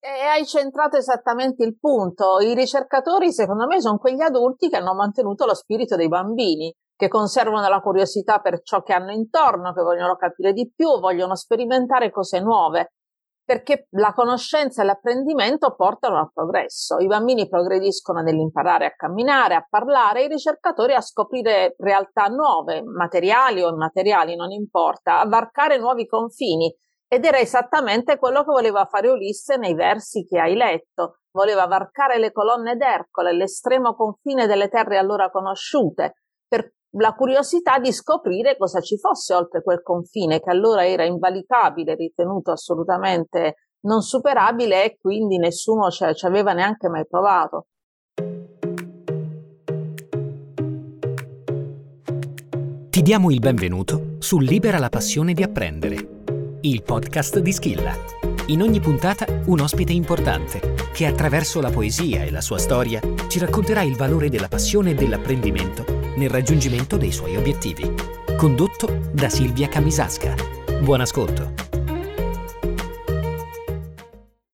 E hai centrato esattamente il punto. I ricercatori, secondo me, sono quegli adulti che hanno mantenuto lo spirito dei bambini, che conservano la curiosità per ciò che hanno intorno, che vogliono capire di più, vogliono sperimentare cose nuove perché la conoscenza e l'apprendimento portano al progresso. I bambini progrediscono nell'imparare a camminare, a parlare, i ricercatori a scoprire realtà nuove, materiali o immateriali, non importa, a varcare nuovi confini. Ed era esattamente quello che voleva fare Ulisse nei versi che hai letto. Voleva varcare le colonne d'Ercole, l'estremo confine delle terre allora conosciute, per la curiosità di scoprire cosa ci fosse oltre quel confine che allora era invalicabile, ritenuto assolutamente non superabile e quindi nessuno ci, aveva neanche mai provato. Ti diamo il benvenuto su Libera la passione di apprendere, il podcast di Schilla. In ogni puntata un ospite importante che attraverso la poesia e la sua storia ci racconterà il valore della passione e dell'apprendimento nel raggiungimento dei suoi obiettivi. Condotto da Silvia Camisasca. Buon ascolto.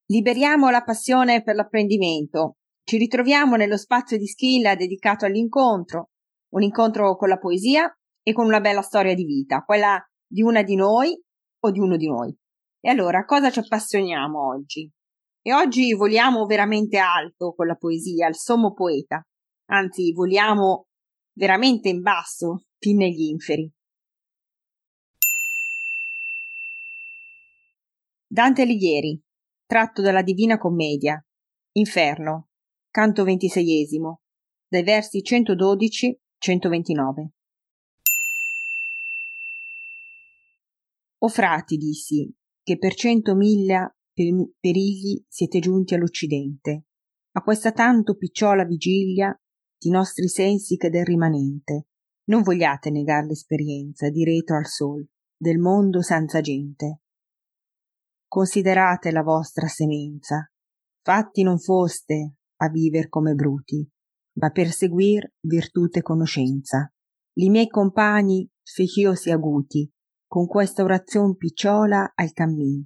Liberiamo la passione per l'apprendimento. Ci ritroviamo nello spazio di Schilla dedicato all'incontro, un incontro con la poesia e con una bella storia di vita, quella di una di noi o di uno di noi. E allora, cosa ci appassioniamo oggi? E oggi voliamo veramente alto con la poesia, il sommo poeta. Anzi, voliamo veramente in basso, fin negli inferi. Dante Alighieri, tratto dalla Divina Commedia, Inferno, canto ventiseiesimo, dai versi 112-129. O frati, dissi, che per cento miglia perigli siete giunti all'Occidente, a questa tanto picciola vigilia i nostri sensi che del rimanente. Non vogliate negar l'esperienza di retro al sol, del mondo senza gente. Considerate la vostra semenza. Fatti non foste a viver come bruti, ma per seguir virtute conoscenza. Li miei compagni fech'io sia aguti, con questa orazione picciola al cammin,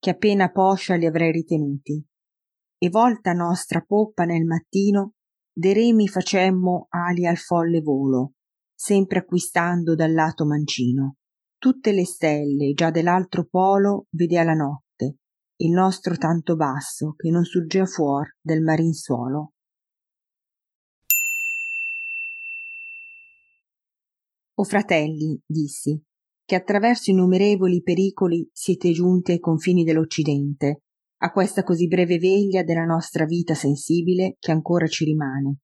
che appena poscia li avrei ritenuti. E volta nostra poppa nel mattino de remi facemmo ali al folle volo, sempre acquistando dal lato mancino. Tutte le stelle già dell'altro polo vedea la notte, il nostro tanto basso che non surgea fuor del marin suolo. O fratelli, dissi, che attraverso innumerevoli pericoli siete giunti ai confini dell'Occidente, a questa così breve veglia della nostra vita sensibile che ancora ci rimane.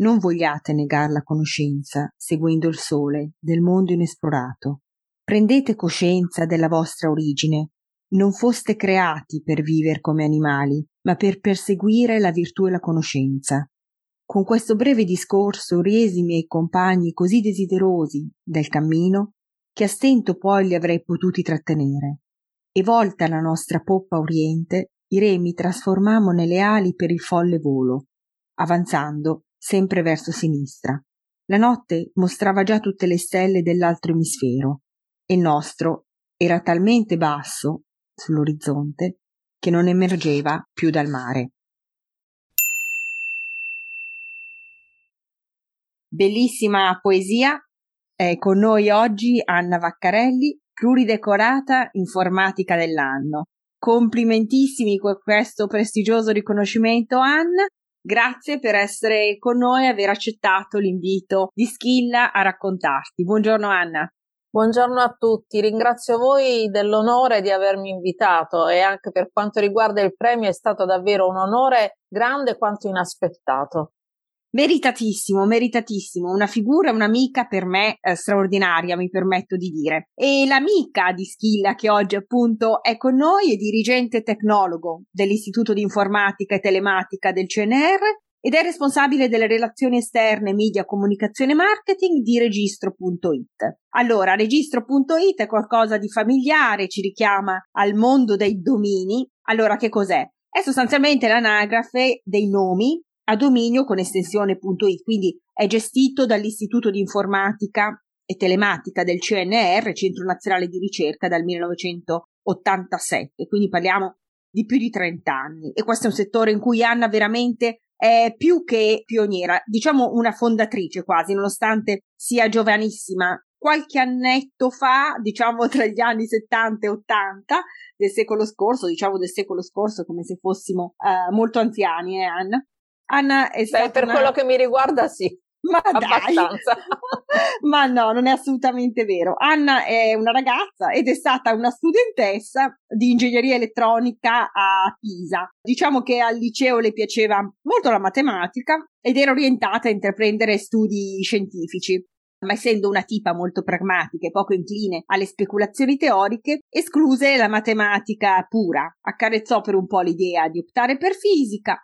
Non vogliate negar la conoscenza, seguendo il sole, del mondo inesplorato. Prendete coscienza della vostra origine. Non foste creati per vivere come animali, ma per perseguire la virtù e la conoscenza. Con questo breve discorso riesi i miei compagni così desiderosi del cammino che a stento poi li avrei potuti trattenere. E volta la nostra poppa oriente, i remi trasformammo nelle ali per il folle volo, avanzando sempre verso sinistra. La notte mostrava già tutte le stelle dell'altro emisfero e il nostro era talmente basso sull'orizzonte che non emergeva più dal mare. Bellissima poesia. È con noi oggi Anna Vaccarelli, pluridecorata informatica dell'anno. Complimentissimi per questo prestigioso riconoscimento, Anna. Grazie per essere con noi e aver accettato l'invito di Schilla a raccontarti. Buongiorno Anna. Buongiorno a tutti, ringrazio voi dell'onore di avermi invitato e anche per quanto riguarda il premio è stato davvero un onore grande quanto inaspettato. Meritatissimo, meritatissimo, una figura, un'amica per me eh, straordinaria, mi permetto di dire. E l'amica di Schilla che oggi appunto è con noi è dirigente tecnologo dell'Istituto di Informatica e Telematica del CNR ed è responsabile delle relazioni esterne, media, comunicazione e marketing di registro.it. Allora, registro.it è qualcosa di familiare, ci richiama al mondo dei domini. Allora, che cos'è? È sostanzialmente l'anagrafe dei nomi a dominio con estensione.it, quindi è gestito dall'Istituto di Informatica e Telematica del CNR, Centro Nazionale di Ricerca, dal 1987, quindi parliamo di più di 30 anni e questo è un settore in cui Anna veramente è più che pioniera, diciamo una fondatrice quasi, nonostante sia giovanissima. Qualche annetto fa, diciamo tra gli anni 70 e 80 del secolo scorso, diciamo del secolo scorso come se fossimo uh, molto anziani, eh Anna? Anna è stata Beh, per una... quello che mi riguarda sì. Ma Abbastanza. dai! Ma no, non è assolutamente vero. Anna è una ragazza ed è stata una studentessa di ingegneria elettronica a Pisa. Diciamo che al liceo le piaceva molto la matematica ed era orientata a intraprendere studi scientifici ma essendo una tipa molto pragmatica e poco incline alle speculazioni teoriche, escluse la matematica pura, accarezzò per un po' l'idea di optare per fisica,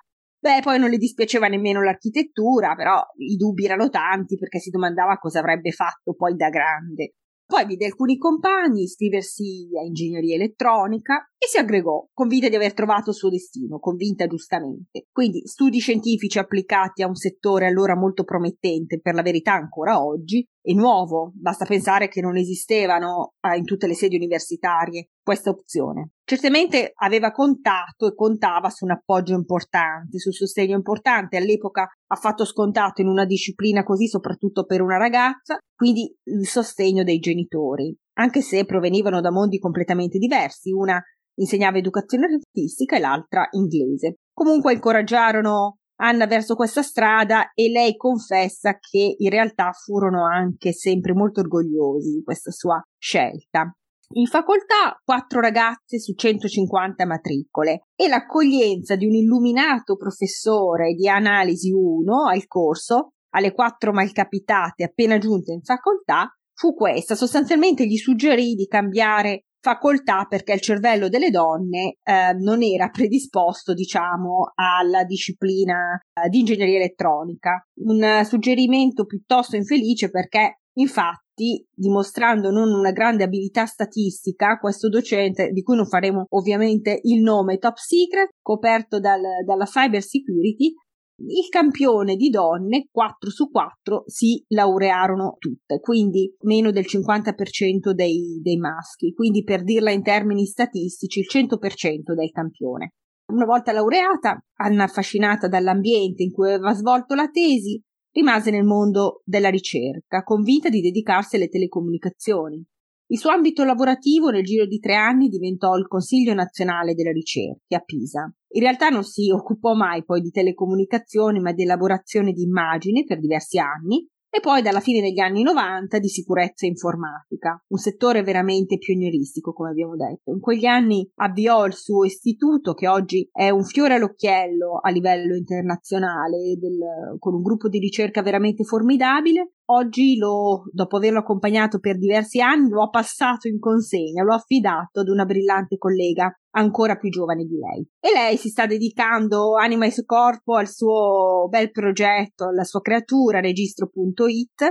Beh, poi non le dispiaceva nemmeno l'architettura, però i dubbi erano tanti perché si domandava cosa avrebbe fatto poi da grande. Poi vide alcuni compagni iscriversi a ingegneria elettronica e si aggregò, convinta di aver trovato il suo destino, convinta giustamente. Quindi studi scientifici applicati a un settore allora molto promettente, per la verità ancora oggi, e nuovo, basta pensare che non esistevano eh, in tutte le sedi universitarie questa opzione. Certamente aveva contato e contava su un appoggio importante, su un sostegno importante, all'epoca affatto scontato in una disciplina così, soprattutto per una ragazza, quindi il sostegno dei genitori, anche se provenivano da mondi completamente diversi, una insegnava educazione artistica e l'altra inglese. Comunque incoraggiarono Anna verso questa strada e lei confessa che in realtà furono anche sempre molto orgogliosi di questa sua scelta. In facoltà quattro ragazze su 150 matricole e l'accoglienza di un illuminato professore di analisi 1 al corso alle quattro malcapitate appena giunte in facoltà fu questa. Sostanzialmente gli suggerì di cambiare facoltà perché il cervello delle donne eh, non era predisposto, diciamo, alla disciplina eh, di ingegneria elettronica. Un suggerimento piuttosto infelice perché Infatti, dimostrando non una grande abilità statistica, questo docente, di cui non faremo ovviamente il nome top secret, coperto dal, dalla cyber security, il campione di donne 4 su 4 si laurearono tutte, quindi meno del 50% dei, dei maschi, quindi per dirla in termini statistici il 100% del campione. Una volta laureata, Anna affascinata dall'ambiente in cui aveva svolto la tesi, rimase nel mondo della ricerca, convinta di dedicarsi alle telecomunicazioni. Il suo ambito lavorativo nel giro di tre anni diventò il Consiglio nazionale delle ricerche a Pisa. In realtà non si occupò mai poi di telecomunicazioni, ma di elaborazione di immagini per diversi anni e poi dalla fine degli anni 90 di sicurezza informatica, un settore veramente pionieristico, come abbiamo detto. In quegli anni avviò il suo istituto, che oggi è un fiore all'occhiello a livello internazionale, del, con un gruppo di ricerca veramente formidabile, Oggi lo, dopo averlo accompagnato per diversi anni, lo ha passato in consegna, lo ha affidato ad una brillante collega ancora più giovane di lei. E lei si sta dedicando anima e suo corpo al suo bel progetto, alla sua creatura, registro.it,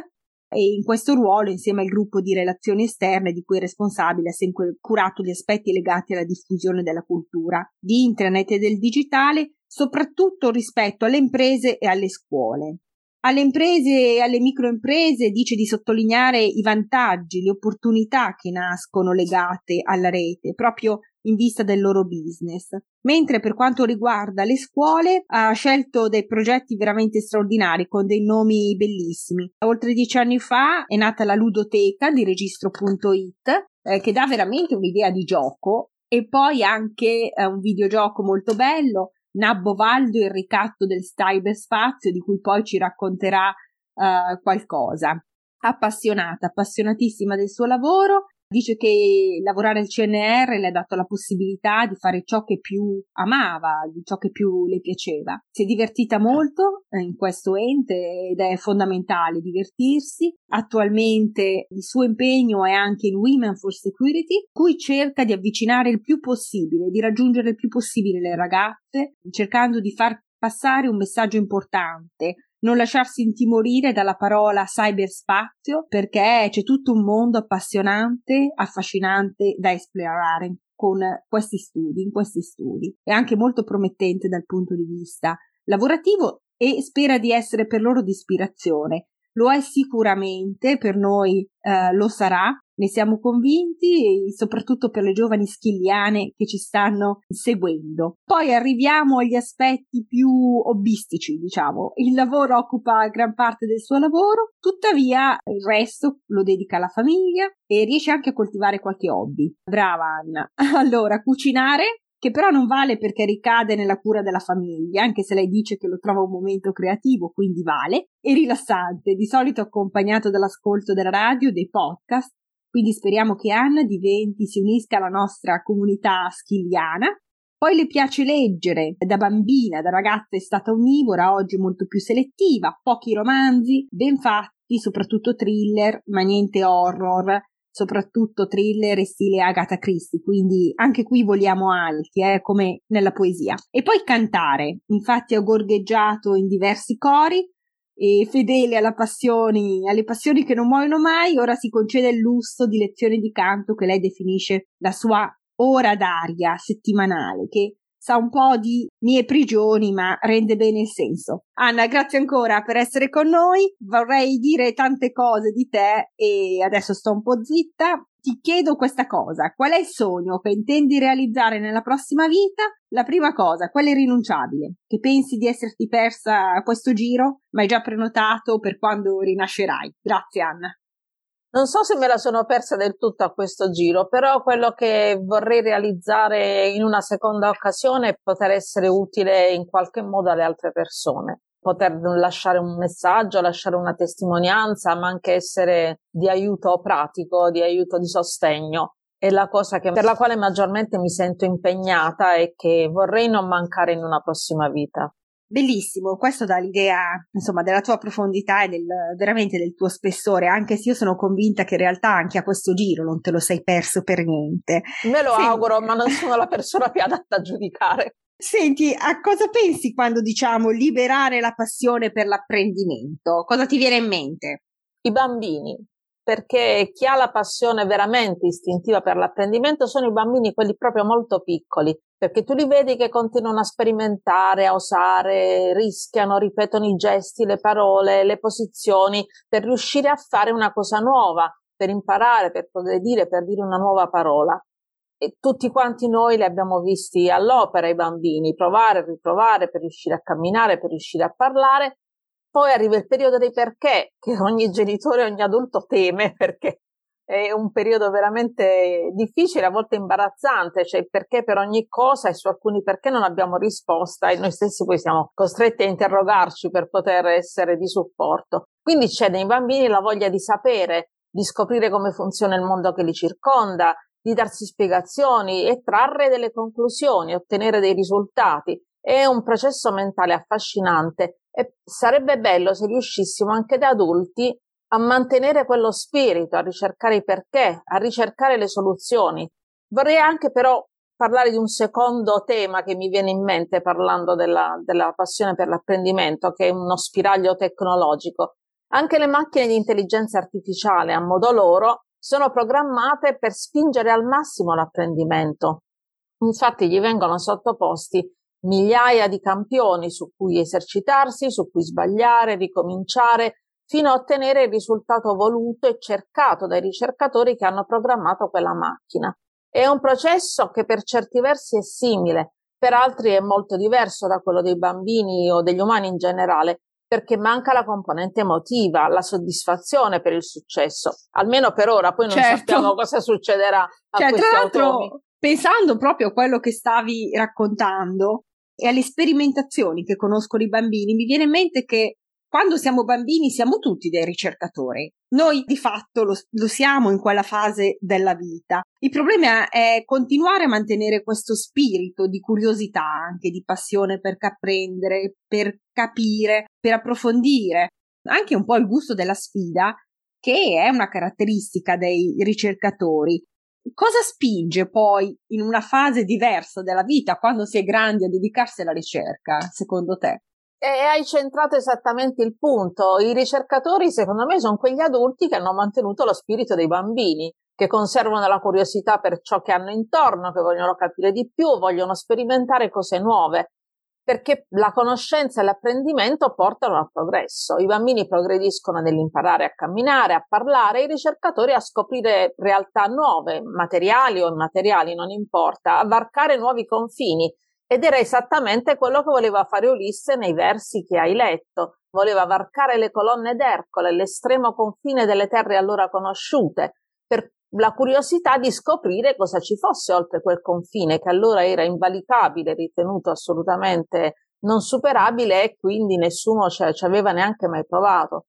e in questo ruolo, insieme al gruppo di relazioni esterne di cui è responsabile, ha sempre curato gli aspetti legati alla diffusione della cultura, di internet e del digitale, soprattutto rispetto alle imprese e alle scuole. Alle imprese e alle microimprese dice di sottolineare i vantaggi, le opportunità che nascono legate alla rete, proprio in vista del loro business. Mentre per quanto riguarda le scuole ha scelto dei progetti veramente straordinari con dei nomi bellissimi. Oltre dieci anni fa è nata la ludoteca di registro.it eh, che dà veramente un'idea di gioco e poi anche eh, un videogioco molto bello Nabbo Valdo il ricatto del cyberspazio di cui poi ci racconterà uh, qualcosa. Appassionata, appassionatissima del suo lavoro Dice che lavorare al CNR le ha dato la possibilità di fare ciò che più amava, di ciò che più le piaceva. Si è divertita molto eh, in questo ente ed è fondamentale divertirsi. Attualmente il suo impegno è anche in Women for Security, cui cerca di avvicinare il più possibile, di raggiungere il più possibile le ragazze, cercando di far passare un messaggio importante non lasciarsi intimorire dalla parola cyberspazio perché c'è tutto un mondo appassionante, affascinante da esplorare con questi studi, in questi studi. È anche molto promettente dal punto di vista lavorativo e spera di essere per loro di ispirazione. Lo è sicuramente, per noi eh, lo sarà, ne siamo convinti, soprattutto per le giovani schilliane che ci stanno seguendo. Poi arriviamo agli aspetti più hobbistici, diciamo. Il lavoro occupa gran parte del suo lavoro, tuttavia il resto lo dedica alla famiglia e riesce anche a coltivare qualche hobby. Brava Anna. Allora, cucinare che però non vale perché ricade nella cura della famiglia, anche se lei dice che lo trova un momento creativo, quindi vale, e rilassante, di solito accompagnato dall'ascolto della radio, dei podcast, quindi speriamo che Anna diventi, si unisca alla nostra comunità schiliana. Poi le piace leggere, da bambina, da ragazza è stata onnivora, oggi molto più selettiva, pochi romanzi, ben fatti, soprattutto thriller, ma niente horror, soprattutto thriller e stile Agatha Christie, quindi anche qui voliamo alti, eh, come nella poesia. E poi cantare, infatti ho gorgheggiato in diversi cori e fedele passioni, alle passioni che non muoiono mai, ora si concede il lusso di lezioni di canto che lei definisce la sua ora d'aria settimanale, che sa un po' di mie prigioni, ma rende bene il senso. Anna, grazie ancora per essere con noi. Vorrei dire tante cose di te e adesso sto un po' zitta. Ti chiedo questa cosa, qual è il sogno che intendi realizzare nella prossima vita? La prima cosa, qual è irrinunciabile? Che pensi di esserti persa a questo giro, ma hai già prenotato per quando rinascerai. Grazie Anna. Non so se me la sono persa del tutto a questo giro, però quello che vorrei realizzare in una seconda occasione è poter essere utile in qualche modo alle altre persone, poter lasciare un messaggio, lasciare una testimonianza, ma anche essere di aiuto pratico, di aiuto di sostegno. È la cosa che, per la quale maggiormente mi sento impegnata e che vorrei non mancare in una prossima vita. Bellissimo, questo dà l'idea, insomma, della tua profondità e del, veramente del tuo spessore, anche se io sono convinta che in realtà anche a questo giro non te lo sei perso per niente. Me lo Senti, auguro, ma non sono la persona più adatta a giudicare. Senti, a cosa pensi quando diciamo liberare la passione per l'apprendimento? Cosa ti viene in mente? I bambini, perché chi ha la passione veramente istintiva per l'apprendimento sono i bambini, quelli proprio molto piccoli, perché tu li vedi che continuano a sperimentare, a osare, rischiano, ripetono i gesti, le parole, le posizioni per riuscire a fare una cosa nuova, per imparare, per progredire, per dire una nuova parola. E tutti quanti noi li abbiamo visti all'opera, i bambini, provare, riprovare per riuscire a camminare, per riuscire a parlare poi arriva il periodo dei perché, che ogni genitore, ogni adulto teme perché è un periodo veramente difficile, a volte imbarazzante, cioè il perché per ogni cosa e su alcuni perché non abbiamo risposta e noi stessi poi siamo costretti a interrogarci per poter essere di supporto. Quindi c'è nei bambini la voglia di sapere, di scoprire come funziona il mondo che li circonda, di darsi spiegazioni e trarre delle conclusioni, ottenere dei risultati. È un processo mentale affascinante e sarebbe bello se riuscissimo anche da adulti a mantenere quello spirito, a ricercare i perché, a ricercare le soluzioni. Vorrei anche però parlare di un secondo tema che mi viene in mente parlando della, della passione per l'apprendimento, che è uno spiraglio tecnologico. Anche le macchine di intelligenza artificiale, a modo loro, sono programmate per spingere al massimo l'apprendimento. Infatti gli vengono sottoposti migliaia di campioni su cui esercitarsi, su cui sbagliare, ricominciare, fino a ottenere il risultato voluto e cercato dai ricercatori che hanno programmato quella macchina. È un processo che per certi versi è simile, per altri è molto diverso da quello dei bambini o degli umani in generale, perché manca la componente emotiva, la soddisfazione per il successo, almeno per ora, poi non certo. sappiamo cosa succederà a cioè, questi automi. Pensando proprio a quello che stavi raccontando, e alle sperimentazioni che conoscono i bambini, mi viene in mente che quando siamo bambini siamo tutti dei ricercatori. Noi di fatto lo, lo, siamo in quella fase della vita. Il problema è continuare a mantenere questo spirito di curiosità, anche di passione per apprendere, per capire, per approfondire, anche un po' il gusto della sfida, che è una caratteristica dei ricercatori cosa spinge poi in una fase diversa della vita, quando si è grandi, a dedicarsi alla ricerca, secondo te? E hai centrato esattamente il punto. I ricercatori, secondo me, sono quegli adulti che hanno mantenuto lo spirito dei bambini, che conservano la curiosità per ciò che hanno intorno, che vogliono capire di più, vogliono sperimentare cose nuove. perché la conoscenza e l'apprendimento portano al progresso. I bambini progrediscono nell'imparare a camminare, a parlare, i ricercatori a scoprire realtà nuove, materiali o immateriali, non importa, a varcare nuovi confini. Ed era esattamente quello che voleva fare Ulisse nei versi che hai letto. Voleva varcare le colonne d'Ercole, l'estremo confine delle terre allora conosciute, per la curiosità di scoprire cosa ci fosse oltre quel confine che allora era invalicabile, ritenuto assolutamente non superabile e quindi nessuno ci, aveva neanche mai provato.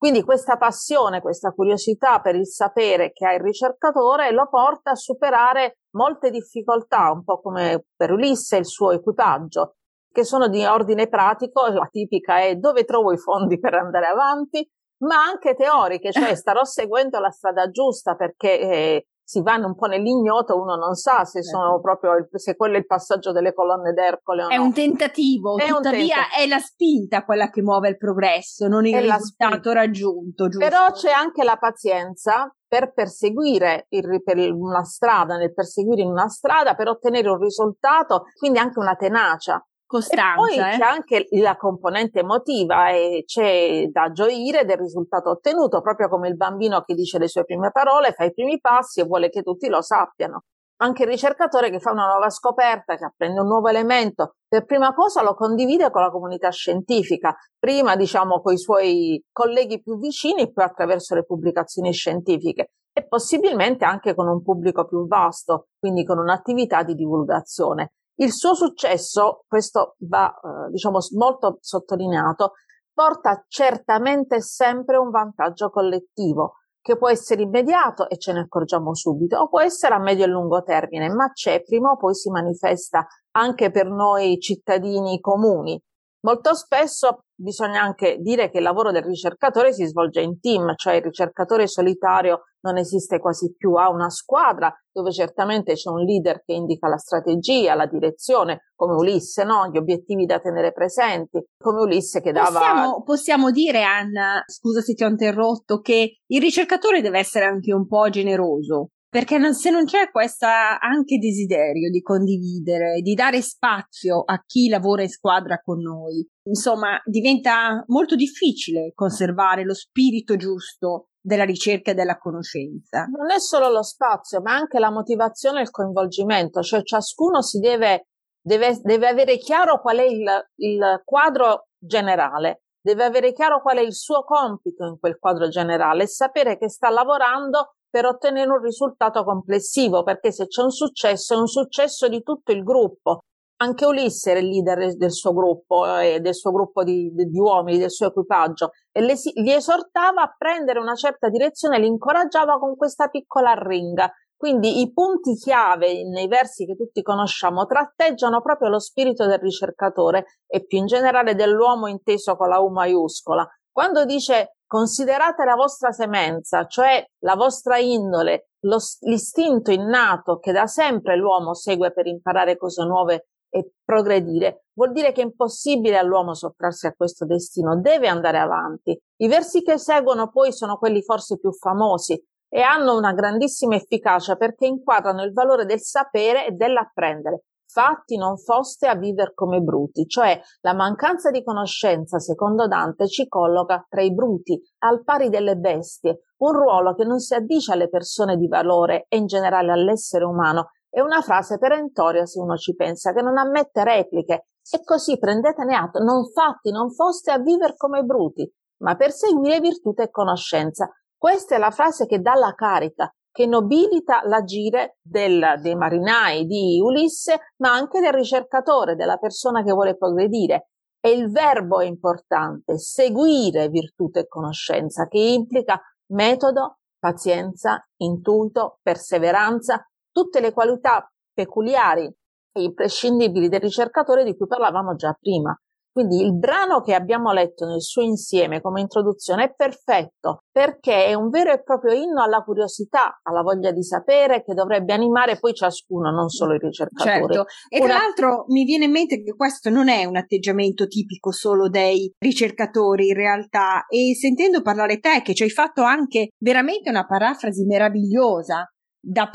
Quindi questa passione, questa curiosità per il sapere che ha il ricercatore lo porta a superare molte difficoltà, un po' come per Ulisse e il suo equipaggio, che sono di ordine pratico, la tipica è dove trovo i fondi per andare avanti, ma anche teoriche, cioè starò seguendo la strada giusta perché eh, si vanno un po' nell'ignoto, uno non sa se sono certo. proprio se quello è il passaggio delle colonne d'Ercole o è no. un tentativo, è tuttavia un tentativo. è la spinta quella che muove il progresso, non il è risultato raggiunto, giusto? Però c'è anche la pazienza per perseguire il, per una strada, nel perseguire in una strada, per ottenere un risultato, quindi anche una tenacia costanza. E poi eh? c'è anche la componente emotiva e c'è da gioire del risultato ottenuto, proprio come il bambino che dice le sue prime parole, fa i primi passi e vuole che tutti lo sappiano. Anche il ricercatore che fa una nuova scoperta, che apprende un nuovo elemento, per prima cosa lo condivide con la comunità scientifica, prima diciamo con i suoi colleghi più vicini, poi attraverso le pubblicazioni scientifiche e possibilmente anche con un pubblico più vasto, quindi con un'attività di divulgazione. Il suo successo, questo va eh, diciamo molto sottolineato, porta certamente sempre un vantaggio collettivo che può essere immediato e ce ne accorgiamo subito o può essere a medio e lungo termine, ma c'è, prima o poi si manifesta anche per noi cittadini comuni. Molto spesso bisogna anche dire che il lavoro del ricercatore si svolge in team, cioè il ricercatore solitario non esiste quasi più, ha una squadra dove certamente c'è un leader che indica la strategia, la direzione, come Ulisse, no? gli obiettivi da tenere presenti, come Ulisse che dava... Possiamo, possiamo dire, Anna, scusa se ti ho interrotto, che il ricercatore deve essere anche un po' generoso, perché non, se non c'è questo anche desiderio di condividere, di dare spazio a chi lavora in squadra con noi, insomma, diventa molto difficile conservare lo spirito giusto della ricerca e della conoscenza. Non è solo lo spazio, ma anche la motivazione e il coinvolgimento, cioè ciascuno si deve, deve, deve avere chiaro qual è il, il quadro generale, deve avere chiaro qual è il suo compito in quel quadro generale e sapere che sta lavorando per ottenere un risultato complessivo, perché se c'è un successo è un successo di tutto il gruppo. Anche Ulisse era il leader del suo gruppo e eh, del suo gruppo di, di, uomini, del suo equipaggio, e le, li esortava a prendere una certa direzione, li incoraggiava con questa piccola ringa. Quindi i punti chiave nei versi che tutti conosciamo tratteggiano proprio lo spirito del ricercatore e più in generale dell'uomo inteso con la U maiuscola. Quando dice considerate la vostra semenza, cioè la vostra indole, lo, l'istinto innato che da sempre l'uomo segue per imparare cose nuove e progredire, vuol dire che è impossibile all'uomo sottrarsi a questo destino, deve andare avanti. I versi che seguono poi sono quelli forse più famosi e hanno una grandissima efficacia perché inquadrano il valore del sapere e dell'apprendere. Fatti non foste a vivere come bruti, cioè la mancanza di conoscenza, secondo Dante, ci colloca tra i bruti, al pari delle bestie, un ruolo che non si addice alle persone di valore e in generale all'essere umano, è una frase perentoria se uno ci pensa, che non ammette repliche. E così prendetene atto, non fatti, non foste a vivere come bruti, ma perseguire virtù e conoscenza. Questa è la frase che dà la carica, che nobilita l'agire del, dei marinai di Ulisse, ma anche del ricercatore, della persona che vuole progredire. E il verbo è importante, seguire virtù e conoscenza, che implica metodo, pazienza, intuito, perseveranza, tutte le qualità peculiari e imprescindibili del ricercatore di cui parlavamo già prima. Quindi il brano che abbiamo letto nel suo insieme come introduzione è perfetto perché è un vero e proprio inno alla curiosità, alla voglia di sapere che dovrebbe animare poi ciascuno, non solo i ricercatori. Certo, e Una... tra l'altro mi viene in mente che questo non è un atteggiamento tipico solo dei ricercatori in realtà e sentendo parlare te che ci hai fatto anche veramente una parafrasi meravigliosa da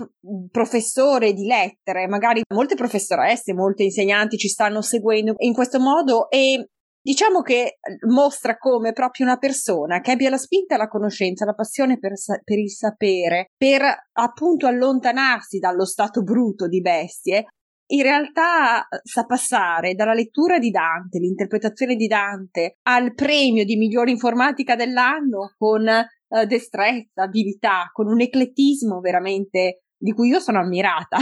professore di lettere, magari molte professoresse, molte insegnanti ci stanno seguendo in questo modo e diciamo che mostra come proprio una persona che abbia la spinta alla conoscenza, la passione per, per il sapere, per appunto allontanarsi dallo stato bruto di bestie, in realtà sa passare dalla lettura di Dante, l'interpretazione di Dante, al premio di migliore informatica dell'anno con uh, destrezza, abilità, con un eclettismo veramente di cui io sono ammirata.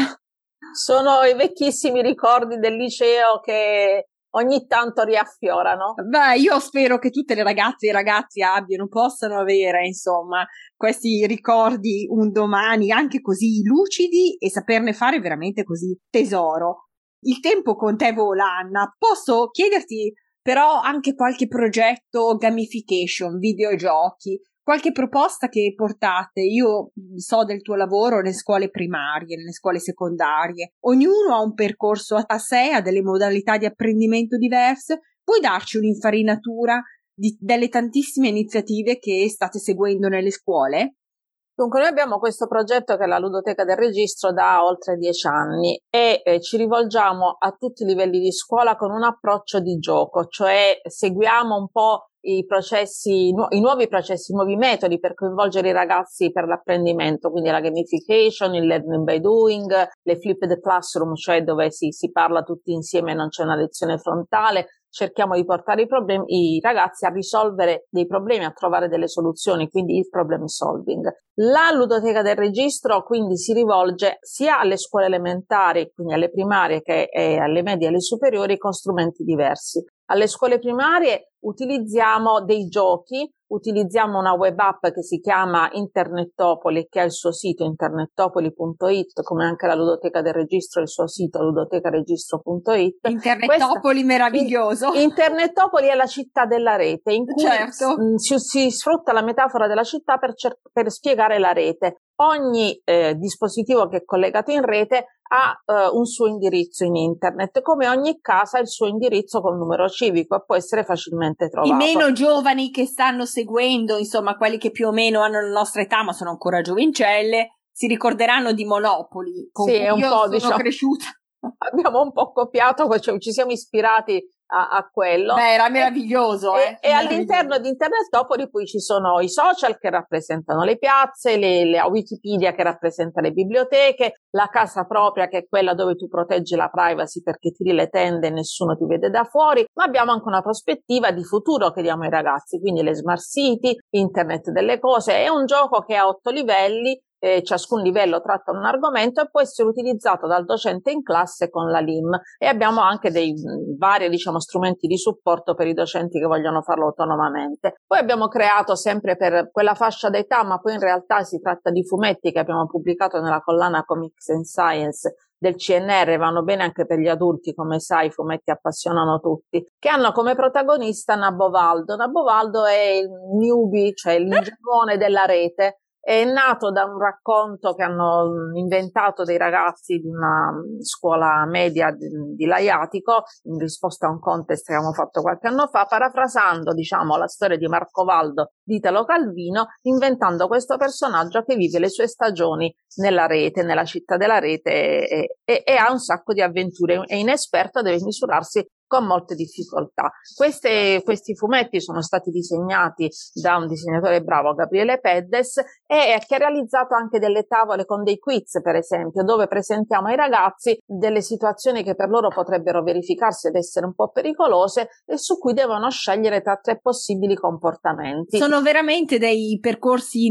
Sono i vecchissimi ricordi del liceo che ogni tanto riaffiorano. Beh, io spero che tutte le ragazze e i ragazzi abbiano, possano avere, insomma, questi ricordi un domani anche così lucidi e saperne fare veramente così tesoro. Il tempo con te vola, Anna. Posso chiederti però anche qualche progetto gamification, videogiochi, qualche proposta che portate. Io so del tuo lavoro nelle scuole primarie, nelle scuole secondarie. Ognuno ha un percorso a sé, ha delle modalità di apprendimento diverse. Puoi darci un'infarinatura di, delle tantissime iniziative che state seguendo nelle scuole? Dunque, noi abbiamo questo progetto che è la Ludoteca del Registro da oltre dieci anni e eh, ci rivolgiamo a tutti i livelli di scuola con un approccio di gioco, cioè seguiamo un po' i processi, i nuovi processi, i nuovi metodi per coinvolgere i ragazzi per l'apprendimento, quindi la gamification, il learning by doing, le flipped classroom, cioè dove si, si parla tutti insieme e non c'è una lezione frontale, cerchiamo di portare i, problemi, i ragazzi a risolvere dei problemi, a trovare delle soluzioni, quindi il problem solving. La ludoteca del registro quindi si rivolge sia alle scuole elementari, quindi alle primarie che alle medie e alle superiori con strumenti diversi. Alle scuole primarie utilizziamo dei giochi, utilizziamo una web app che si chiama Internetopoli, che ha il suo sito internetopoli.it, come anche la ludoteca del registro, il suo sito ludotecaregistro.it. Internetopoli Questa, meraviglioso. Internetopoli è la città della rete, in cui certo. si, si, sfrutta la metafora della città per, cer- per spiegare la rete. Ogni eh, dispositivo che è collegato in rete ha eh, un suo indirizzo in internet, come ogni casa ha il suo indirizzo col numero civico e può essere facilmente trovato. I meno giovani che stanno seguendo, insomma, quelli che più o meno hanno la nostra età, ma sono ancora giovincelle, si ricorderanno di Monopoli, con sì, cui è un io po', sono diciamo, cresciuta. Abbiamo un po' copiato, cioè ci siamo ispirati a, a quello. Beh, era meraviglioso. E, eh? e all'interno di Internetopoli poi ci sono i social che rappresentano le piazze, le, le, Wikipedia che rappresenta le biblioteche, la casa propria che è quella dove tu proteggi la privacy perché tiri le tende e nessuno ti vede da fuori, ma abbiamo anche una prospettiva di futuro che diamo ai ragazzi, quindi le smart city, internet delle cose, è un gioco che ha otto livelli eh, ciascun livello tratta un argomento e può essere utilizzato dal docente in classe con la LIM e abbiamo anche dei vari diciamo, strumenti di supporto per i docenti che vogliono farlo autonomamente. Poi abbiamo creato sempre per quella fascia d'età, ma poi in realtà si tratta di fumetti che abbiamo pubblicato nella collana Comics and Science del CNR vanno bene anche per gli adulti, come sai, i fumetti appassionano tutti, che hanno come protagonista Nabovaldo. Nabovaldo è il newbie, cioè il ninjagone della rete, è nato da un racconto che hanno inventato dei ragazzi di una scuola media di, di Laiatico in risposta a un contest che abbiamo fatto qualche anno fa, parafrasando diciamo la storia di Marco Valdo di Italo Calvino, inventando questo personaggio che vive le sue stagioni nella rete, nella città della rete e, e, e ha un sacco di avventure. È inesperto, deve misurarsi con molte difficoltà. Queste, questi fumetti sono stati disegnati da un disegnatore bravo, Gabriele Peddes, e che ha realizzato anche delle tavole con dei quiz, per esempio, dove presentiamo ai ragazzi delle situazioni che per loro potrebbero verificarsi ed essere un po' pericolose e su cui devono scegliere tra tre possibili comportamenti. Sono veramente dei percorsi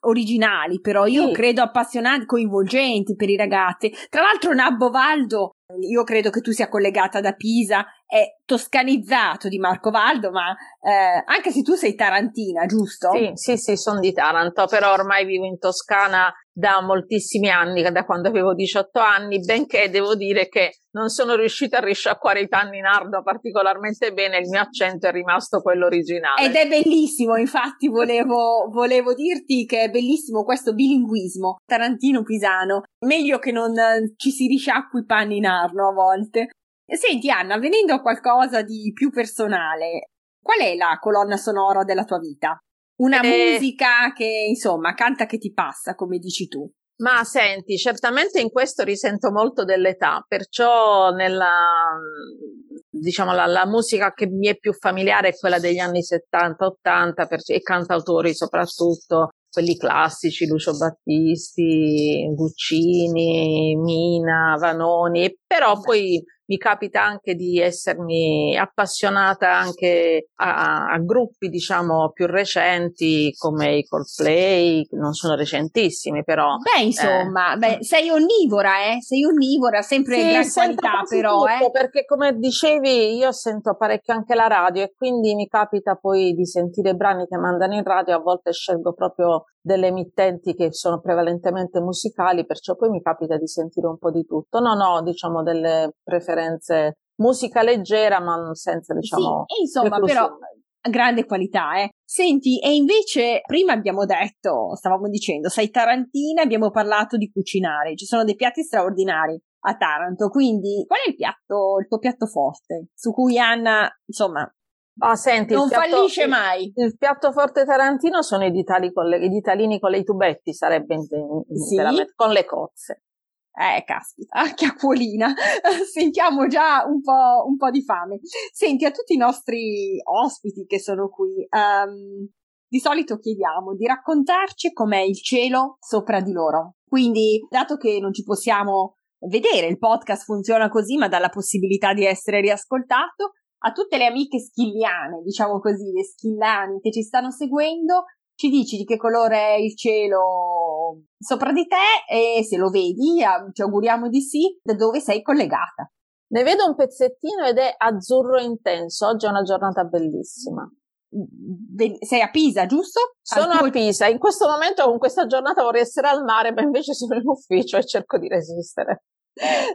originali, però io sì. credo appassionanti, coinvolgenti per i ragazzi. Tra l'altro Nabbo Valdo io credo che tu sia collegata da Pisa, è toscanizzato di Marco Valdo, ma eh, anche se tu sei tarantina, giusto? Sì, sì, sì, sono di Taranto, però ormai vivo in Toscana da moltissimi anni, da quando avevo 18 anni, benché devo dire che non sono riuscita a risciacquare i tanni nardo particolarmente bene, il mio accento è rimasto quello originale. Ed è bellissimo, infatti volevo, volevo dirti che è bellissimo questo bilinguismo tarantino-pisano, meglio che non ci si risciacqui i panni nardo a volte. Senti Anna, venendo a qualcosa di più personale, qual è la colonna sonora della tua vita? Una eh, musica che, insomma, canta che ti passa, come dici tu. Ma senti, certamente in questo risento molto dell'età, perciò nella, diciamo, la, la musica che mi è più familiare è quella degli anni 70-80 e cantautori soprattutto, quelli classici, Lucio Battisti, Guccini, Mina, Vanoni, però poi mi capita anche di essermi appassionata anche a, a, gruppi, diciamo, più recenti come i Coldplay, non sono recentissimi però. Beh, insomma, eh. beh, sei onnivora, eh? Sei onnivora, sempre sì, gran qualità però, tutto, eh? Perché come dicevi io sento parecchio anche la radio e quindi mi capita poi di sentire brani che mandano in radio, a volte scelgo proprio delle emittenti che sono prevalentemente musicali, perciò poi mi capita di sentire un po' di tutto. Non ho, diciamo, delle preferenze musica leggera, ma senza, diciamo, sì, insomma, però grande qualità, eh. Senti, e invece prima abbiamo detto, stavamo dicendo, sei tarantina, abbiamo parlato di cucinare, ci sono dei piatti straordinari a Taranto, quindi qual è il piatto, il tuo piatto forte, su cui Anna, insomma, Oh, senti, non piatto, fallisce mai. Il, il, piatto forte tarantino sono i ditali con le, i ditalini con le tubetti, sarebbe in, in, sì? con le cozze. Eh, caspita, che acquolina. Sentiamo già un po', un po', di fame. Senti, a tutti i nostri ospiti che sono qui, um, di solito chiediamo di raccontarci com'è il cielo sopra di loro. Quindi, dato che non ci possiamo vedere, il podcast funziona così, ma dà la possibilità di essere riascoltato, a tutte le amiche schilliane, diciamo così, le schillani che ci stanno seguendo, ci dici di che colore è il cielo sopra di te e se lo vedi, ci auguriamo di sì, da dove sei collegata. Ne vedo un pezzettino ed è azzurro intenso, oggi è una giornata bellissima. Sei a Pisa, giusto? Sono tuo... a Pisa, in questo momento con questa giornata vorrei essere al mare, ma invece sono in ufficio e cerco di resistere.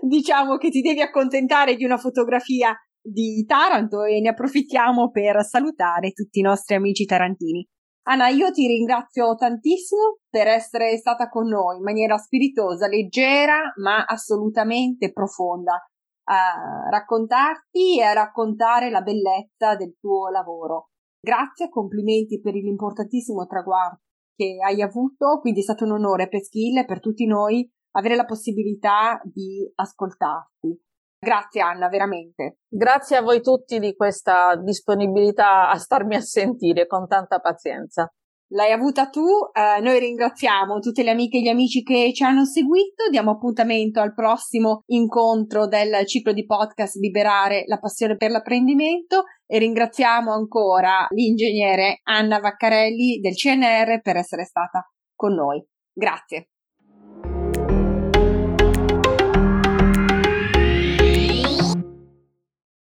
Diciamo che ti devi accontentare di una fotografia di Taranto e ne approfittiamo per salutare tutti i nostri amici tarantini. Anna, io ti ringrazio tantissimo per essere stata con noi in maniera spiritosa, leggera, ma assolutamente profonda a raccontarti e a raccontare la bellezza del tuo lavoro. Grazie, complimenti per l'importantissimo traguardo che hai avuto, quindi è stato un onore per Skill e per tutti noi avere la possibilità di ascoltarti. Grazie Anna, veramente. Grazie a voi tutti di questa disponibilità a starmi a sentire con tanta pazienza. L'hai avuta tu, eh, noi ringraziamo tutte le amiche e gli amici che ci hanno seguito, diamo appuntamento al prossimo incontro del ciclo di podcast Liberare la passione per l'apprendimento e ringraziamo ancora l'ingegnere Anna Vaccarelli del CNR per essere stata con noi. Grazie.